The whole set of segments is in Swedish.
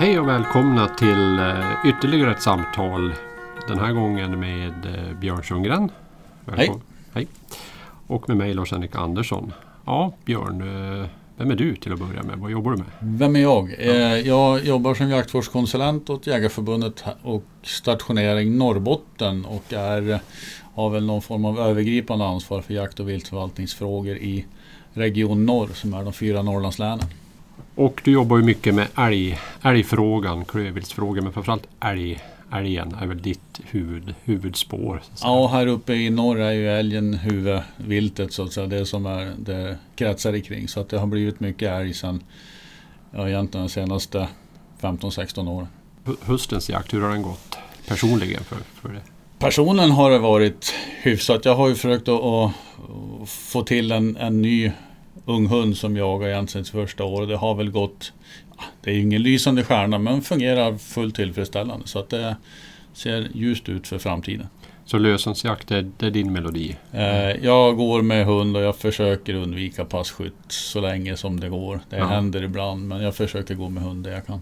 Hej och välkomna till eh, ytterligare ett samtal. Den här gången med eh, Björn Sundgren. Välkommen. Hej. Och med mig Lars-Henrik Andersson. Ja, Björn, eh, vem är du till att börja med? Vad jobbar du med? Vem är jag? Ja. Jag jobbar som jaktvårdskonsulent åt Jägarförbundet och stationering Norrbotten och är, har väl någon form av övergripande ansvar för jakt och viltförvaltningsfrågor i Region Norr som är de fyra Norrlandslänen. Och du jobbar ju mycket med älg, älgfrågan, klövviltsfrågan, men framförallt älg, älgen är väl ditt huvud, huvudspår? Ja, här uppe i norr är ju älgen huvudviltet så att säga, det som är, det kretsar kring. Så att det har blivit mycket älg sedan, ja egentligen de senaste 15-16 åren. Höstens jakt, hur har den gått personligen för, för det? Personen har det varit hyfsat. Jag har ju försökt att, att få till en, en ny ung hund som jagar egentligen sitt första år. Det har väl gått, det är ju ingen lysande stjärna men fungerar fullt tillfredsställande. Så att det ser ljust ut för framtiden. Så lösensjakt, det, det är din melodi? Eh, jag går med hund och jag försöker undvika passkytt så länge som det går. Det ja. händer ibland men jag försöker gå med hund det jag kan.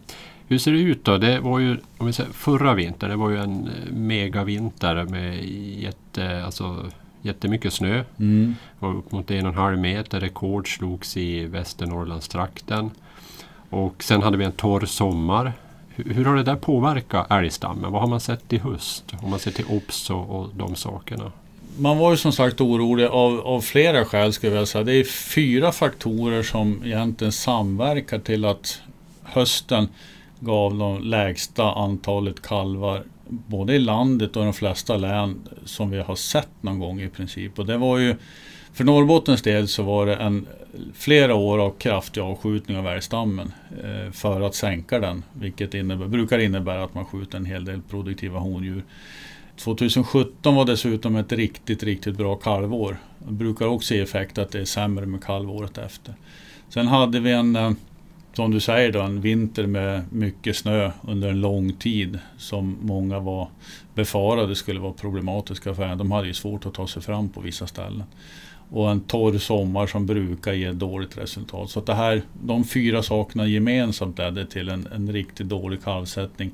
Hur ser det ut då? Det var ju, om vi säger, förra vintern, det var ju en megavinter med jätte, alltså jättemycket snö. Mm. Var upp mot en och en halv meter. Rekord slogs i Västernorrlandstrakten. Och sen hade vi en torr sommar. Hur, hur har det där påverkat älgstammen? Vad har man sett i höst? Om man ser till OBS och, och de sakerna. Man var ju som sagt orolig av, av flera skäl skulle jag säga. Det är fyra faktorer som egentligen samverkar till att hösten gav de lägsta antalet kalvar både i landet och i de flesta län som vi har sett någon gång i princip. Och det var ju, för Norrbottens del så var det en, flera år av kraftig avskjutning av älgstammen eh, för att sänka den. Vilket innebär, brukar innebära att man skjuter en hel del produktiva hondjur. 2017 var dessutom ett riktigt, riktigt bra kalvår. Det brukar också ge effekt att det är sämre med kalvåret efter. Sen hade vi en eh, som du säger då, en vinter med mycket snö under en lång tid som många var befarade skulle vara problematiska för De hade ju svårt att ta sig fram på vissa ställen. Och en torr sommar som brukar ge dåligt resultat. Så att det här, de fyra sakerna gemensamt ledde till en, en riktigt dålig kalvsättning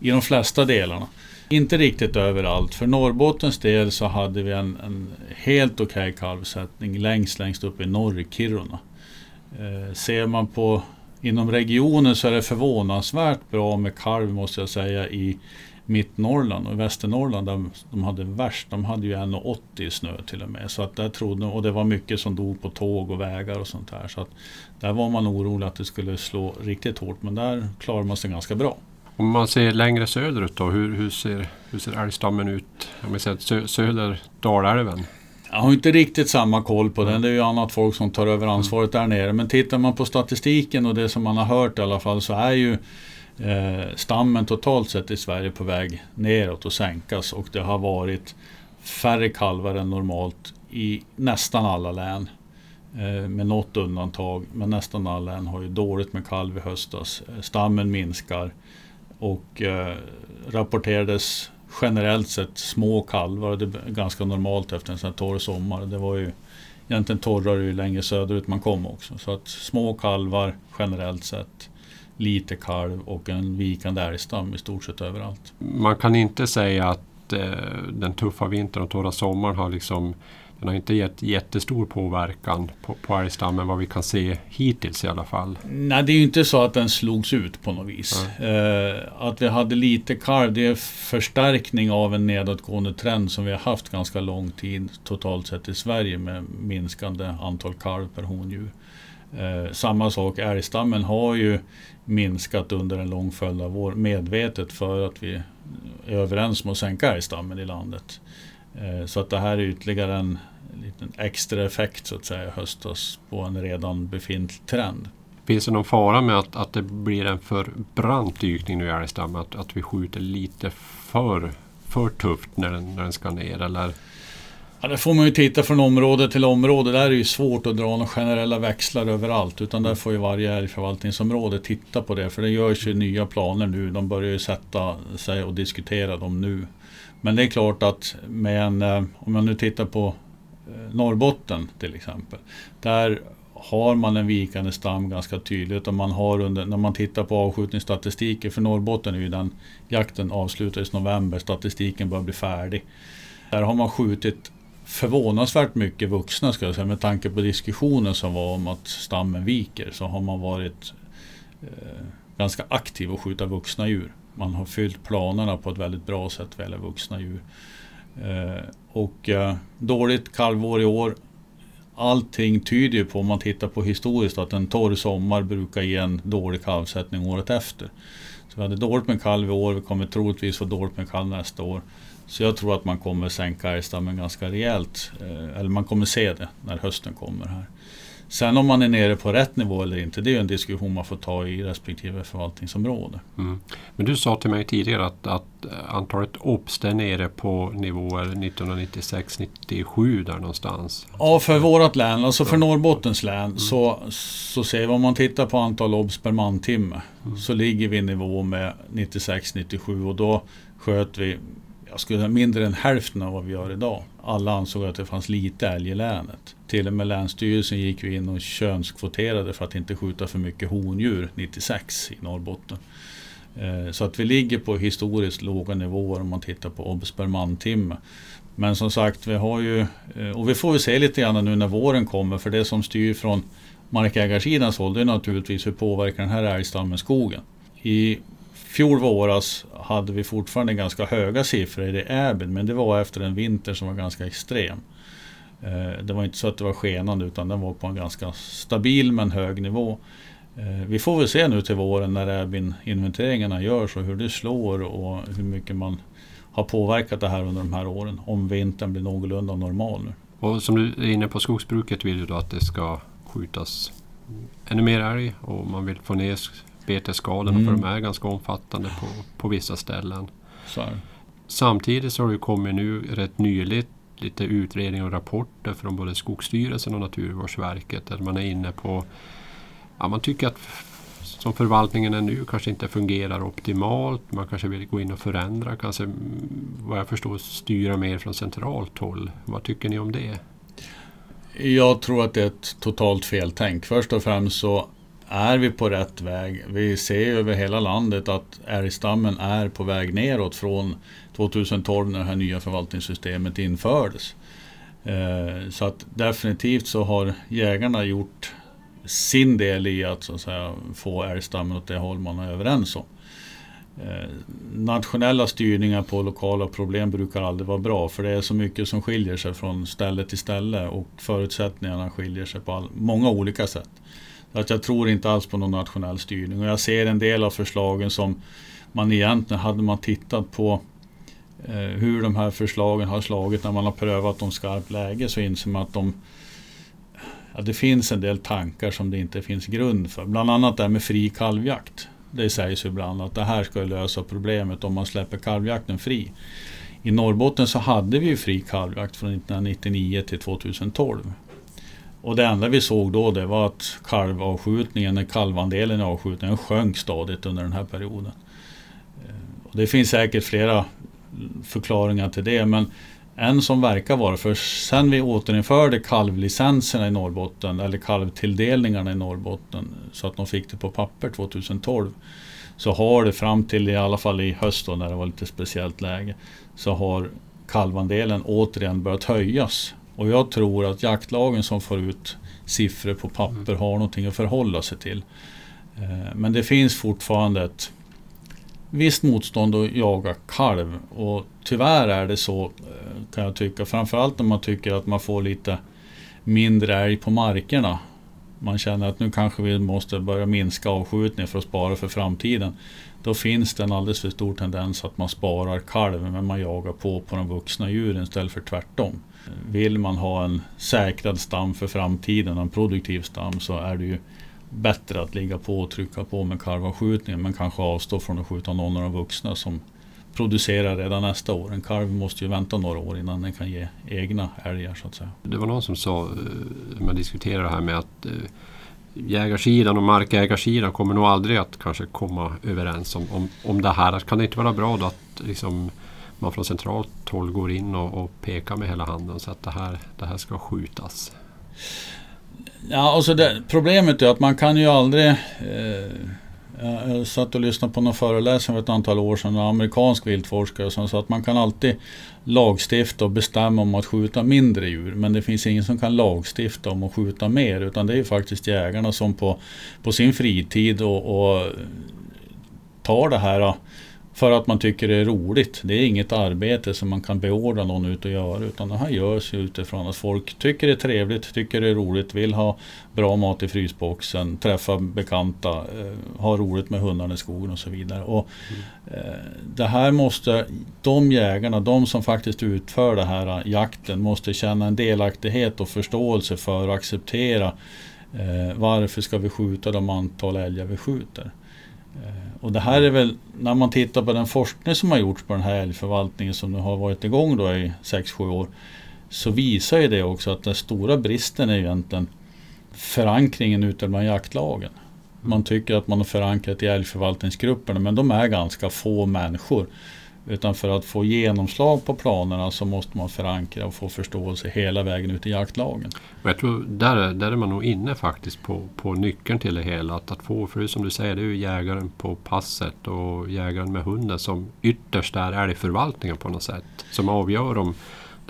i de flesta delarna. Inte riktigt överallt. För Norrbottens del så hade vi en, en helt okej okay kalvsättning längst, längst upp i norr i Kiruna. Eh, ser man på inom regionen så är det förvånansvärt bra med kalv måste jag säga i Mittnorrland och Västernorrland där de hade värst. De hade ju 1,80 i snö till och med. Så att där trodde, och det var mycket som dog på tåg och vägar och sånt där. Så att där var man orolig att det skulle slå riktigt hårt. Men där klarade man sig ganska bra. Om man ser längre söderut då, hur, hur, ser, hur ser älgstammen ut? Om vi säger sö, söder Dalälven? Jag har inte riktigt samma koll på den. Det är ju annat folk som tar över ansvaret där nere. Men tittar man på statistiken och det som man har hört i alla fall så är ju eh, stammen totalt sett i Sverige på väg neråt och sänkas. Och det har varit färre kalvar än normalt i nästan alla län. Eh, med något undantag. Men nästan alla län har ju dåligt med kalv i höstas. Stammen minskar. Och eh, rapporterades generellt sett små kalvar. Det är ganska normalt efter en sån här torr sommar. Det var ju egentligen torrare ju längre söderut man kom också. Så att små kalvar generellt sett, lite kalv och en vikande älgstam i stort sett överallt. Man kan inte säga att eh, den tuffa vintern och torra sommaren har liksom den har inte gett jättestor påverkan på, på älgstammen vad vi kan se hittills i alla fall. Nej, det är ju inte så att den slogs ut på något vis. Eh, att vi hade lite kalv, det är förstärkning av en nedåtgående trend som vi har haft ganska lång tid totalt sett i Sverige med minskande antal kalv per hondjur. Eh, samma sak, älgstammen har ju minskat under en lång följd av år medvetet för att vi är överens om att sänka älgstammen i landet. Eh, så att det här är ytterligare en liten extra effekt så att säga höstas på en redan befintlig trend. Finns det någon fara med att, att det blir en för brant dykning nu i älgstammen? Att, att vi skjuter lite för, för tufft när den, när den ska ner? Eller? Ja, det får man ju titta från område till område. Där är det ju svårt att dra några generella växlar överallt. Utan där får ju varje älgförvaltningsområde titta på det. För det görs ju nya planer nu. De börjar ju sätta sig och diskutera dem nu. Men det är klart att med en, eh, om man nu tittar på eh, Norrbotten till exempel. Där har man en vikande stam ganska tydligt. Och man har under, när man tittar på avskjutningsstatistiken för Norrbotten är ju den jakten avslutades i november, statistiken börjar bli färdig. Där har man skjutit förvånansvärt mycket vuxna ska jag säga. Med tanke på diskussionen som var om att stammen viker så har man varit eh, ganska aktiv och skjuta vuxna djur. Man har fyllt planerna på ett väldigt bra sätt vad gäller vuxna djur. Eh, och eh, dåligt kalvår i år. Allting tyder ju på, om man tittar på historiskt, att en torr sommar brukar ge en dålig kalvsättning året efter. Så vi hade dåligt med kalv i år, vi kommer troligtvis få dåligt med kalv nästa år. Så jag tror att man kommer sänka älgstammen ganska rejält. Eh, eller man kommer se det när hösten kommer här. Sen om man är nere på rätt nivå eller inte, det är en diskussion man får ta i respektive förvaltningsområde. Mm. Men du sa till mig tidigare att, att antalet OBS är nere på nivåer 1996-97 där någonstans. Ja, för vårt län, alltså för Norrbottens län, mm. så, så ser vi om man tittar på antal OBS per mantimme mm. så ligger vi i nivå med 96-97 och då sköt vi jag skulle säga mindre än hälften av vad vi gör idag. Alla ansåg att det fanns lite älg i länet. Till och med Länsstyrelsen gick vi in och könskvoterade för att inte skjuta för mycket hondjur 96 i Norrbotten. Eh, så att vi ligger på historiskt låga nivåer om man tittar på obs per mantimme. Men som sagt, vi har ju, eh, och vi får väl se lite grann nu när våren kommer, för det som styr från markägarsidans håll, det är naturligtvis hur påverkar den här älgstammen skogen. I fjol våras hade vi fortfarande ganska höga siffror i Äbyn men det var efter en vinter som var ganska extrem. Eh, det var inte så att det var skenande utan den var på en ganska stabil men hög nivå. Eh, vi får väl se nu till våren när Äbyn-inventeringarna görs och hur det slår och hur mycket man har påverkat det här under de här åren. Om vintern blir någorlunda normal nu. Och som du är inne på, skogsbruket vill ju då att det ska skjutas ännu mer älg och man vill få ner betesskadorna mm. för de är ganska omfattande på, på vissa ställen. Samtidigt så har det kommit nu rätt nyligt lite utredningar och rapporter från både Skogsstyrelsen och Naturvårdsverket där man är inne på ja, man tycker att som förvaltningen är nu kanske inte fungerar optimalt. Man kanske vill gå in och förändra, kanske vad jag förstår styra mer från centralt håll. Vad tycker ni om det? Jag tror att det är ett totalt feltänk. Först och främst så är vi på rätt väg. Vi ser över hela landet att älgstammen är på väg neråt från 2012 när det här nya förvaltningssystemet infördes. Eh, så att definitivt så har jägarna gjort sin del i att, så att säga, få älgstammen åt det håll man är överens om. Eh, nationella styrningar på lokala problem brukar aldrig vara bra för det är så mycket som skiljer sig från ställe till ställe och förutsättningarna skiljer sig på all, många olika sätt. Att jag tror inte alls på någon nationell styrning och jag ser en del av förslagen som man egentligen, hade man tittat på eh, hur de här förslagen har slagit när man har prövat dem skarpt läge så inser man att de ja, det finns en del tankar som det inte finns grund för. Bland annat det här med fri kalvjakt. Det sägs ibland att det här ska lösa problemet om man släpper kalvjakten fri. I Norrbotten så hade vi ju fri kalvjakt från 1999 till 2012. Och det enda vi såg då det var att kalvavskjutningen, kalvandelen i avskjutningen sjönk stadigt under den här perioden. Eh, och det finns säkert flera förklaringar till det men en som verkar vara, för sen vi återinförde kalvlicenserna i Norrbotten, eller kalvtilldelningarna i Norrbotten, så att de fick det på papper 2012, så har det fram till i alla fall i höst då, när det var lite speciellt läge, så har kalvandelen återigen börjat höjas. Och jag tror att jaktlagen som får ut siffror på papper har någonting att förhålla sig till. Eh, men det finns fortfarande ett visst motstånd att jaga kalv. Och tyvärr är det så eh, kan jag tycka. Framförallt när man tycker att man får lite mindre älg på markerna. Man känner att nu kanske vi måste börja minska avskjutningen för att spara för framtiden. Då finns det en alldeles för stor tendens att man sparar kalv men man jagar på på de vuxna djuren istället för tvärtom. Vill man ha en säkrad stam för framtiden, en produktiv stam, så är det ju bättre att ligga på och trycka på med kalvavskjutningen men kanske avstå från att skjuta någon av de vuxna som producerar redan nästa år. En kalv måste ju vänta några år innan den kan ge egna älgar så att säga. Det var någon som sa, eh, när man diskuterar det här med att eh, jägarsidan och markägarsidan kommer nog aldrig att kanske komma överens om, om, om det här. Kan det inte vara bra då att liksom man från centralt håll går in och, och pekar med hela handen så att det här, det här ska skjutas. Ja, alltså det, problemet är att man kan ju aldrig... Eh, jag satt och lyssnade på någon föreläsning för ett antal år sedan, en amerikansk viltforskare som sa att man kan alltid lagstifta och bestämma om att skjuta mindre djur. Men det finns ingen som kan lagstifta om att skjuta mer. Utan det är ju faktiskt jägarna som på, på sin fritid och, och tar det här för att man tycker det är roligt. Det är inget arbete som man kan beordra någon ut att göra utan det här görs utifrån att folk tycker det är trevligt, tycker det är roligt, vill ha bra mat i frysboxen, träffa bekanta, eh, ha roligt med hundarna i skogen och så vidare. Och, mm. eh, det här måste, de jägarna, de som faktiskt utför den här eh, jakten måste känna en delaktighet och förståelse för och acceptera eh, varför ska vi skjuta de antal älgar vi skjuter. Eh, och det här är väl, när man tittar på den forskning som har gjorts på den här älgförvaltningen som nu har varit igång då i 6-7 år. Så visar ju det också att den stora bristen är egentligen förankringen ute bland jaktlagen. Man tycker att man har förankrat i älgförvaltningsgrupperna men de är ganska få människor. Utan för att få genomslag på planerna så måste man förankra och få förståelse hela vägen ut i jaktlagen. jag tror där, där är man nog inne faktiskt på, på nyckeln till det hela. Att, att få, för som du säger, det är ju jägaren på passet och jägaren med hunden som ytterst är älgförvaltningen på något sätt. Som avgör om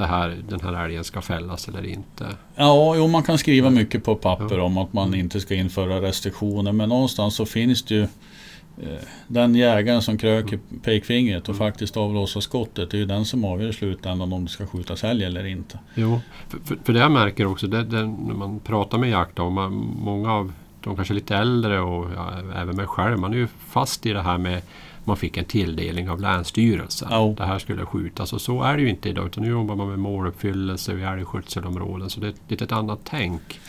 här, den här älgen ska fällas eller inte. Ja, jo, man kan skriva mycket på papper ja. om att man inte ska införa restriktioner. Men någonstans så finns det ju den jägaren som kröker pekfingret och faktiskt avlossar skottet det är ju den som avgör i slutändan om det ska skjutas älg eller inte. Jo, för, för, för det jag märker också det, det, när man pratar med jakt och många av de kanske lite äldre och ja, även mig själv, man är ju fast i det här med man fick en tilldelning av Länsstyrelsen. Oh. Det här skulle skjutas och så är det ju inte idag utan nu jobbar man med måluppfyllelse i älgskötselområden så det är ett litet annat tänk.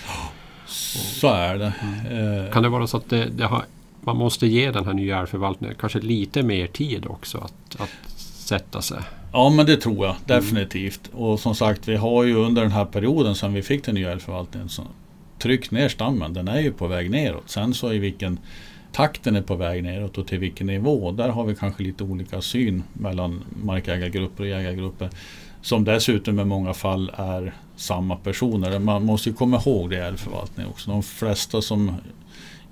Så är det. Mm. Kan det vara så att det, det har man måste ge den här nya älgförvaltningen kanske lite mer tid också att, att sätta sig. Ja men det tror jag definitivt. Mm. Och som sagt vi har ju under den här perioden sedan vi fick den nya älgförvaltningen så tryckt ner stammen. Den är ju på väg neråt. Sen så i vilken takt den är på väg neråt och till vilken nivå. Där har vi kanske lite olika syn mellan markägargrupper och jägargrupper. Som dessutom i många fall är samma personer. Man måste ju komma ihåg det i älgförvaltningen också. De flesta som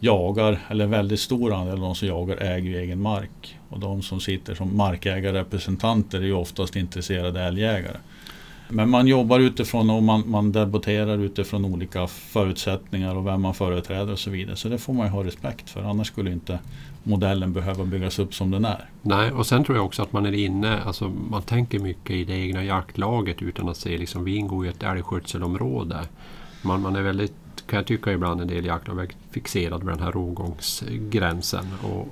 jagar, eller väldigt stor andel av de som jagar äger ju egen mark. Och de som sitter som markägarrepresentanter är ju oftast intresserade älgjägare. Men man jobbar utifrån och man, man debatterar utifrån olika förutsättningar och vem man företräder och så vidare. Så det får man ju ha respekt för. Annars skulle inte modellen behöva byggas upp som den är. Nej, och sen tror jag också att man är inne, alltså man tänker mycket i det egna jaktlaget utan att se liksom vi ingår i ett älgskötselområde. Man, man är väldigt kan jag tycka ibland en del jaktlag fixerad vid den här rågångsgränsen. Och,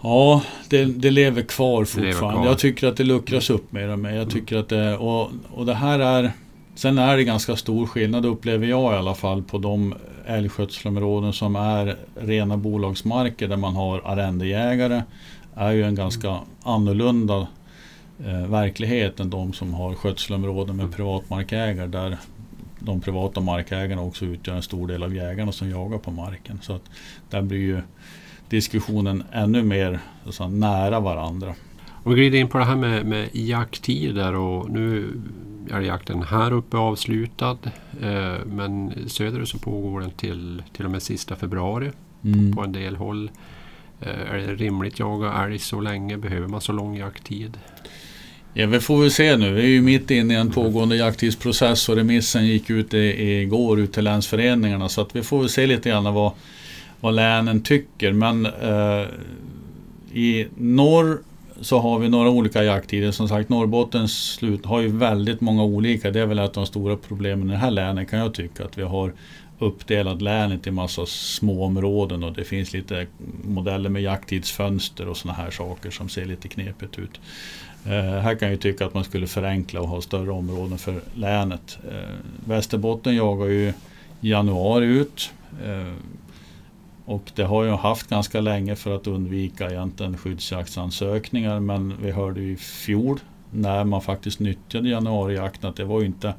ja, det, det lever kvar fortfarande. Lever kvar. Jag tycker att det luckras upp mer och mer. Jag tycker att det, och, och det här är Sen är det ganska stor skillnad upplever jag i alla fall på de älgskötselområden som är rena bolagsmarker där man har arrendejägare. är ju en ganska annorlunda eh, verklighet än de som har skötselområden med privatmarkägare där de privata markägarna också utgör en stor del av jägarna som jagar på marken. Så att där blir ju diskussionen ännu mer så nära varandra. Om vi glider in på det här med, med jakttider och nu är jakten här uppe avslutad. Eh, men söderut så pågår den till, till och med sista februari mm. på en del håll. Eh, är det rimligt att jaga älg så länge? Behöver man så lång jakttid? Ja, vi får väl se nu. Vi är ju mitt inne i en pågående jakttidsprocess och remissen gick ut igår ut till länsföreningarna. Så att vi får väl se lite grann vad, vad länen tycker. Men eh, i norr så har vi några olika jakttider. Som sagt Norrbottens slut har ju väldigt många olika. Det är väl ett av de stora problemen i det här länet kan jag tycka. Att vi har uppdelat länet i massa små områden och det finns lite modeller med jakttidsfönster och sådana här saker som ser lite knepigt ut. Eh, här kan jag tycka att man skulle förenkla och ha större områden för länet. Eh, Västerbotten jagar ju januari ut. Eh, och det har jag haft ganska länge för att undvika egentligen skyddsjaktsansökningar. Men vi hörde i fjol när man faktiskt nyttjade januarijakten att det var inte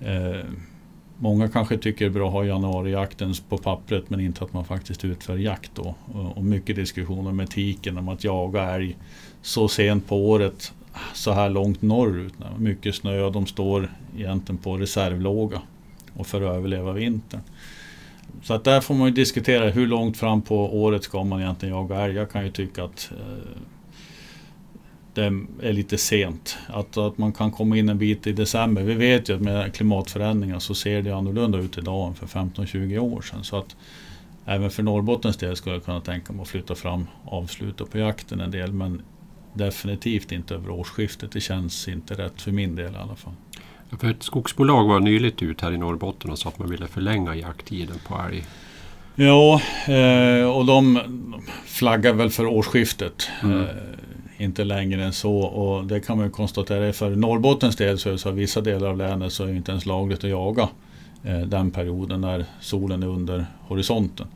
eh, Många kanske tycker det är bra att ha januarijakten på pappret men inte att man faktiskt utför jakt då. Och mycket diskussioner med etiken om att jaga älg så sent på året så här långt norrut. Mycket snö och de står egentligen på reservlåga och för att överleva vintern. Så att där får man ju diskutera hur långt fram på året ska man egentligen jaga älg. Jag kan ju tycka att eh, det är lite sent. Att, att man kan komma in en bit i december. Vi vet ju att med klimatförändringar så ser det annorlunda ut idag än för 15-20 år sedan. Så att även för Norrbottens del skulle jag kunna tänka mig att flytta fram avslutet på jakten en del. Men definitivt inte över årsskiftet. Det känns inte rätt för min del i alla fall. För ett skogsbolag var nyligt ut här i Norrbotten och sa att man ville förlänga jakttiden på älg. Ja, eh, och de flaggar väl för årsskiftet. Mm. Eh, inte längre än så. Och det kan man konstatera för Norrbottens del så är det så att vissa delar av länet så är det inte ens lagligt att jaga eh, den perioden när solen är under horisonten.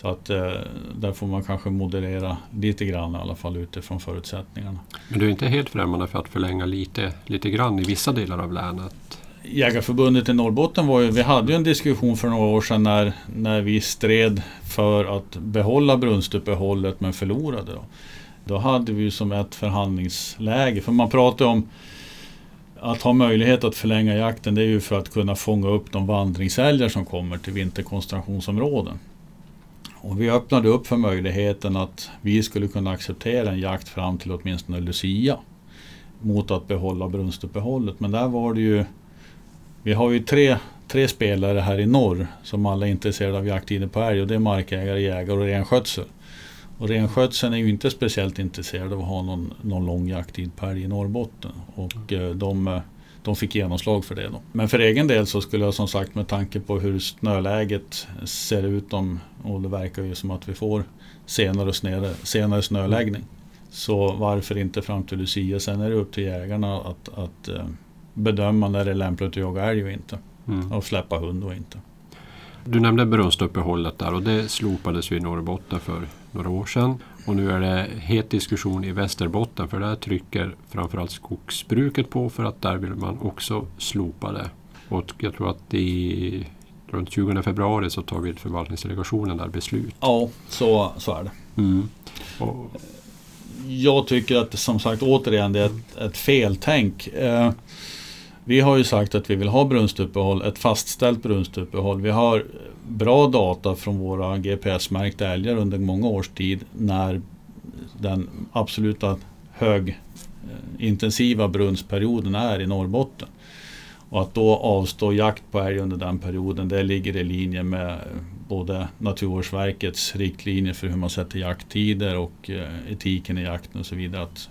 Så att eh, där får man kanske moderera lite grann i alla fall utifrån förutsättningarna. Men du är inte helt främmande för att förlänga lite, lite grann i vissa delar av länet? Jägarförbundet i Norrbotten var ju, vi hade ju en diskussion för några år sedan när, när vi stred för att behålla brunstuppehållet men förlorade. Då. då hade vi ju som ett förhandlingsläge, för man pratar om att ha möjlighet att förlänga jakten det är ju för att kunna fånga upp de vandringsälgar som kommer till vinterkoncentrationsområden. Och vi öppnade upp för möjligheten att vi skulle kunna acceptera en jakt fram till åtminstone Lucia. Mot att behålla brunstuppehållet. Men där var det ju... Vi har ju tre, tre spelare här i norr som alla är intresserade av jakttider på älg. Och det är markägare, jägare och renskötsel. Och renskötseln är ju inte speciellt intresserad av att ha någon, någon lång jakttid på älg i Norrbotten. Och eh, de eh, de fick genomslag för det. Då. Men för egen del så skulle jag som sagt med tanke på hur snöläget ser ut om, och det verkar ju som att vi får senare, snöre, senare snöläggning. Så varför inte fram till Lucia? Sen är det upp till jägarna att, att uh, bedöma när det är lämpligt att jaga älg och inte. Mm. Och släppa hund och inte. Du nämnde brunstuppehållet där och det slopades ju i Norrbotten för några år sedan. Och nu är det het diskussion i Västerbotten för där trycker framförallt skogsbruket på för att där vill man också slopa det. Och jag tror att i runt 20 februari så tar viltförvaltningsdelegationen där beslut. Ja, så, så är det. Mm. Och, jag tycker att som sagt återigen det är ett, ett feltänk. Eh, vi har ju sagt att vi vill ha brunstuppehåll, ett fastställt brunstuppehåll. Vi har bra data från våra GPS-märkta älgar under många års tid när den absoluta högintensiva eh, brunnsperioden är i Norrbotten. Och att då avstå jakt på älg under den perioden det ligger i linje med både Naturvårdsverkets riktlinjer för hur man sätter jakttider och eh, etiken i jakten och så vidare. Att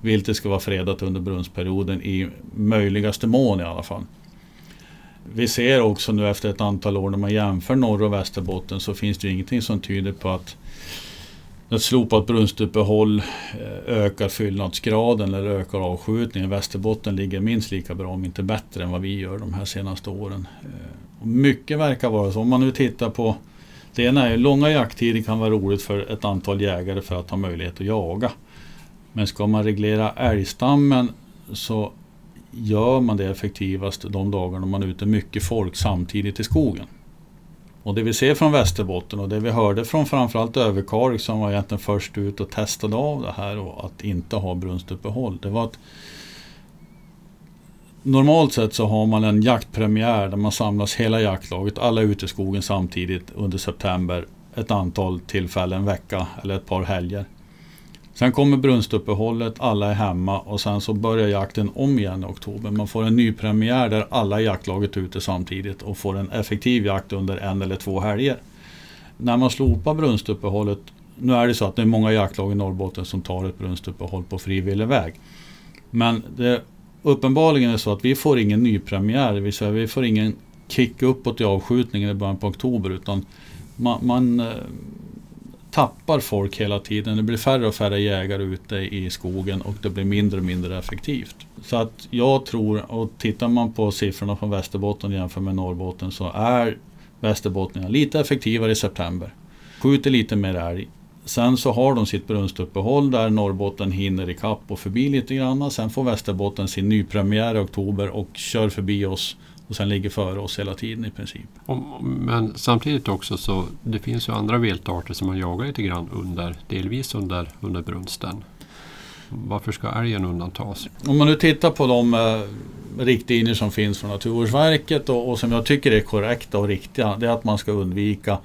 viltet ska vara fredat under brunnsperioden i möjligaste mån i alla fall. Vi ser också nu efter ett antal år när man jämför norr och Västerbotten så finns det ingenting som tyder på att ett slopat brunstuppehåll eh, ökar fyllnadsgraden eller ökar avskjutningen. Västerbotten ligger minst lika bra, om inte bättre, än vad vi gör de här senaste åren. Eh, mycket verkar vara så. Om man nu tittar på det ena är långa jakttider kan vara roligt för ett antal jägare för att ha möjlighet att jaga. Men ska man reglera älgstammen så gör man det effektivast de dagarna man är ute mycket folk samtidigt i skogen. Och det vi ser från Västerbotten och det vi hörde från framförallt Överkalix som var egentligen först ut och testade av det här och att inte ha brunstuppehåll. Det var att Normalt sett så har man en jaktpremiär där man samlas hela jaktlaget, alla ute i skogen samtidigt under september. Ett antal tillfällen, en vecka eller ett par helger. Sen kommer brunstuppehållet, alla är hemma och sen så börjar jakten om igen i oktober. Man får en ny premiär där alla i jaktlaget är ute samtidigt och får en effektiv jakt under en eller två helger. När man slopar brunstuppehållet, nu är det så att det är många jaktlag i Norrbotten som tar ett brunstuppehåll på frivillig väg. Men det uppenbarligen är så att vi får ingen ny premiär, det vill säga vi får ingen kick uppåt i avskjutningen i början på oktober utan man, man tappar folk hela tiden. Det blir färre och färre jägare ute i skogen och det blir mindre och mindre effektivt. Så att jag tror, och tittar man på siffrorna från Västerbotten jämfört med Norrbotten så är västerbottningarna lite effektivare i september. Skjuter lite mer älg. Sen så har de sitt brunstuppehåll där Norrbotten hinner ikapp och förbi lite grann. Sen får Västerbotten sin nypremiär i oktober och kör förbi oss och sen ligger före oss hela tiden i princip. Men samtidigt också så det finns ju andra viltarter som man jagar lite grann under, delvis under, under brunsten. Varför ska älgen undantas? Om man nu tittar på de eh, riktlinjer som finns från Naturvårdsverket och, och, som jag tycker är korrekta och riktiga. Det är att man ska undvika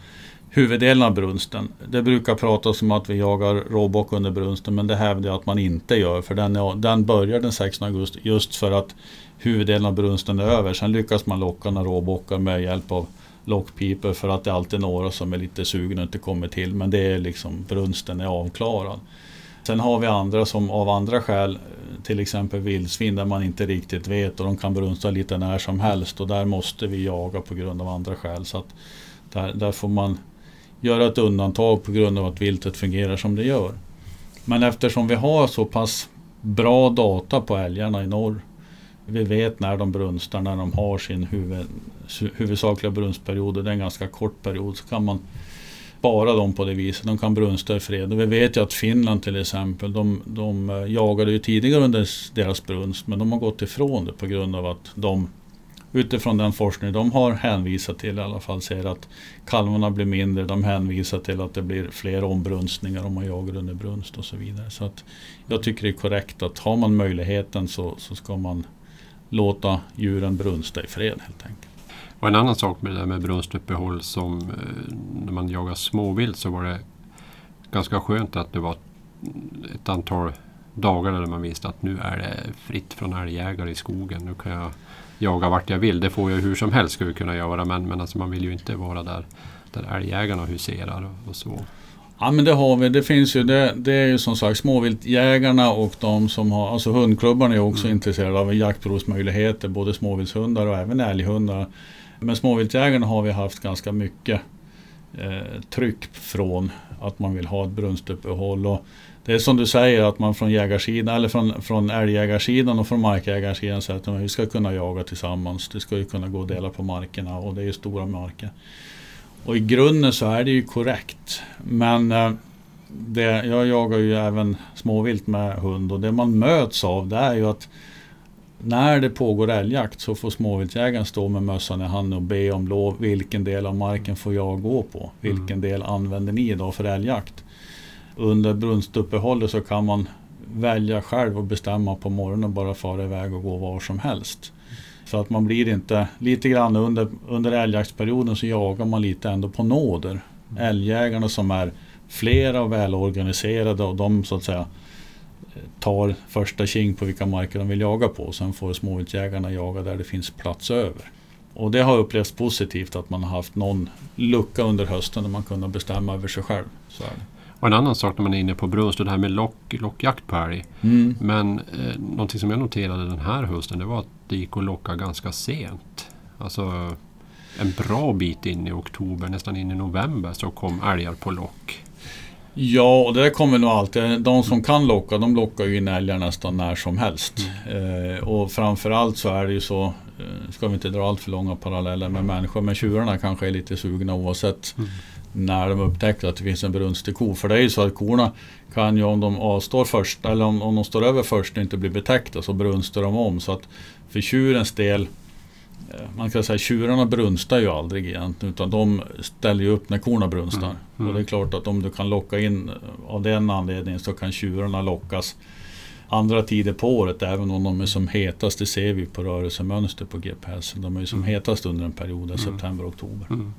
huvuddelen av brunsten. Det brukar pratas om att vi jagar råbock under brunsten men det hävdar jag att man inte gör. För den, är, den börjar den 16 augusti just för att huvuddelen av brunsten är över. Sen lyckas man locka några råbockar med hjälp av lockpipor för att det alltid är några som är lite sugna och inte kommer till. Men det är liksom brunsten är avklarad. Sen har vi andra som av andra skäl, till exempel vildsvin där man inte riktigt vet och de kan brunsta lite när som helst och där måste vi jaga på grund av andra skäl. Så att där, där får man göra ett undantag på grund av att viltet fungerar som det gör. Men eftersom vi har så pass bra data på älgarna i norr. Vi vet när de brunstar, när de har sin huvud, huvudsakliga brunstperiod. och Det är en ganska kort period. Så kan man spara dem på det viset. De kan brunsta i fred. Och vi vet ju att Finland till exempel, de, de eh, jagade ju tidigare under deras brunst. Men de har gått ifrån det på grund av att de utifrån den forskning de har hänvisat till i alla fall ser att kalvarna blir mindre. De hänvisar till att det blir fler ombrunstningar om man jagar under brunst och så vidare. Så att jag tycker det är korrekt att har man möjligheten så, så ska man låta djuren brunsta i fred helt enkelt. Och en annan sak med det där med brunstuppehåll som eh, när man jagar småvilt så var det ganska skönt att det var ett antal dagar där man visste att nu är det fritt från älgjägare i skogen. Nu kan jag jaga vart jag vill. Det får jag hur som helst skulle kunna göra men, men alltså man vill ju inte vara där, där älgjägarna huserar och, så. Ja men det har vi. Det finns ju, det, det är ju som sagt småviltjägarna och de som har, alltså hundklubbarna är också mm. intresserade av jaktprovsmöjligheter. Både småviltshundar och även älghundar. Men småviltjägarna har vi haft ganska mycket eh, tryck från att man vill ha ett brunstuppehåll. Och det är som du säger att man från jägarsidan, eller från, från älgjägarsidan och från markägarsidan säger att vi ska kunna jaga tillsammans. Det ska ju kunna gå att dela på markerna och det är ju stora marker. Och i grunden så är det ju korrekt. Men eh, det, jag jagar ju även småvilt med hund och det man möts av det är ju att när det pågår älgjakt så får småviltjägaren stå med mössan i handen och be om lov. Vilken del av marken får jag gå på? Vilken mm. del använder ni idag för älgjakt? Under brunstuppehållet så kan man välja själv och bestämma på morgonen bara fara iväg och gå var som helst. Så att man blir inte, lite grann under, under älgjaktsperioden så jagar man lite ändå på nåder. Mm. Älgjägarna som är flera och välorganiserade och de så att säga tar första king på vilka marker de vill jaga på. Sen får småviltjägarna jaga där det finns plats över. Och det har upplevts positivt att man har haft någon lucka under hösten där man kunnat bestämma över sig själv. Så. Och en annan sak när man är inne på brunst, det här med lock, lockjakt på älg. Mm. Men eh, någonting som jag noterade den här hösten det var att det gick att locka ganska sent. Alltså en bra bit in i oktober, nästan in i november så kom älgar på lock. Ja, och det kommer nog alltid. De som kan locka, de lockar ju in älgar nästan när som helst. Mm. Eh, och framförallt så är det ju så, eh, ska vi inte dra allt för långa paralleller med människor, men tjurarna kanske är lite sugna oavsett mm. när de upptäcker att det finns en brunstig ko. För det är ju så att korna kan ju om de avstår först, eller om, om de står över först och inte blir betäckta, så brunstar de om. Så att för tjurens del man kan säga tjurarna brunstar ju aldrig egentligen utan de ställer ju upp när korna brunstar. Mm. Mm. Och det är klart att om du kan locka in eh, av den anledningen så kan tjurarna lockas andra tider på året även om de är som hetast. Det ser vi på rörelsemönster på GPS. De är ju som mm. hetast under en period, mm. september, oktober. Mm.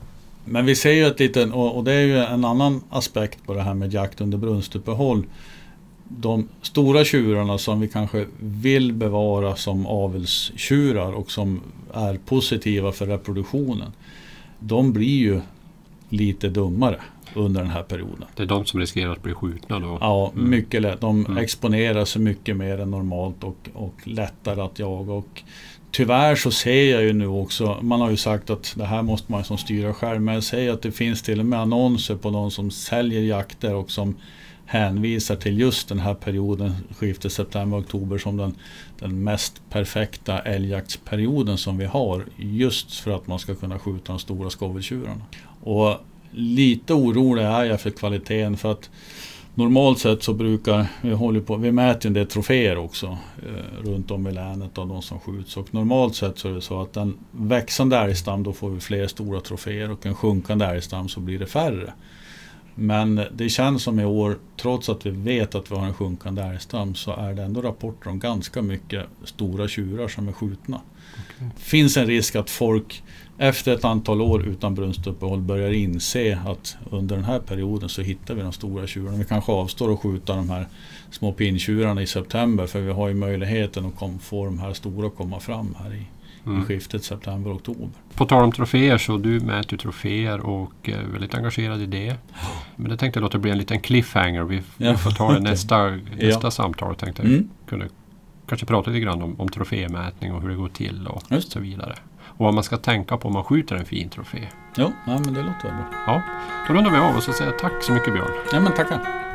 Men vi ser ju ett litet, och det är ju en annan aspekt på det här med jakt under brunstuppehåll de stora tjurarna som vi kanske vill bevara som avelstjurar och som är positiva för reproduktionen. De blir ju lite dummare under den här perioden. Det är de som riskerar att bli skjutna då? Ja, mm. mycket lätt. De mm. exponerar sig mycket mer än normalt och, och lättare att jaga. Och tyvärr så ser jag ju nu också, man har ju sagt att det här måste man som styra själv, men jag säger att det finns till och med annonser på de som säljer jakter och som hänvisar till just den här perioden, skiftet september-oktober, som den, den mest perfekta älgjaktsperioden som vi har. Just för att man ska kunna skjuta de stora skoveltjurarna. Och lite orolig är jag för kvaliteten för att Normalt sett så brukar vi håller på, vi mäter en del troféer också eh, runt om i länet av de som skjuts. Och normalt sett så är det så att en växande älgstam då får vi fler stora troféer och en sjunkande älgstam så blir det färre. Men det känns som i år, trots att vi vet att vi har en sjunkande älgstam, så är det ändå rapporter om ganska mycket stora tjurar som är skjutna. Okay. finns en risk att folk efter ett antal år utan brunstuppehåll börjar inse att under den här perioden så hittar vi de stora tjurarna. Vi kanske avstår att skjuta de här små pinntjurarna i september för vi har ju möjligheten att kom, få de här stora att komma fram här i, mm. i skiftet september-oktober. På tal om troféer så du mäter troféer och är väldigt engagerad i det. Men det tänkte jag låta bli en liten cliffhanger. Vi, ja. vi får ta det nästa, nästa ja. samtal. Tänkte mm. kunna kanske prata lite grann om, om trofémätning och hur det går till och Just. så vidare och vad man ska tänka på om man skjuter en fin trofé. Jo, ja, men det låter bra. Ja, då rundar vi av och så säger jag tack så mycket Björn. Ja, men tackar.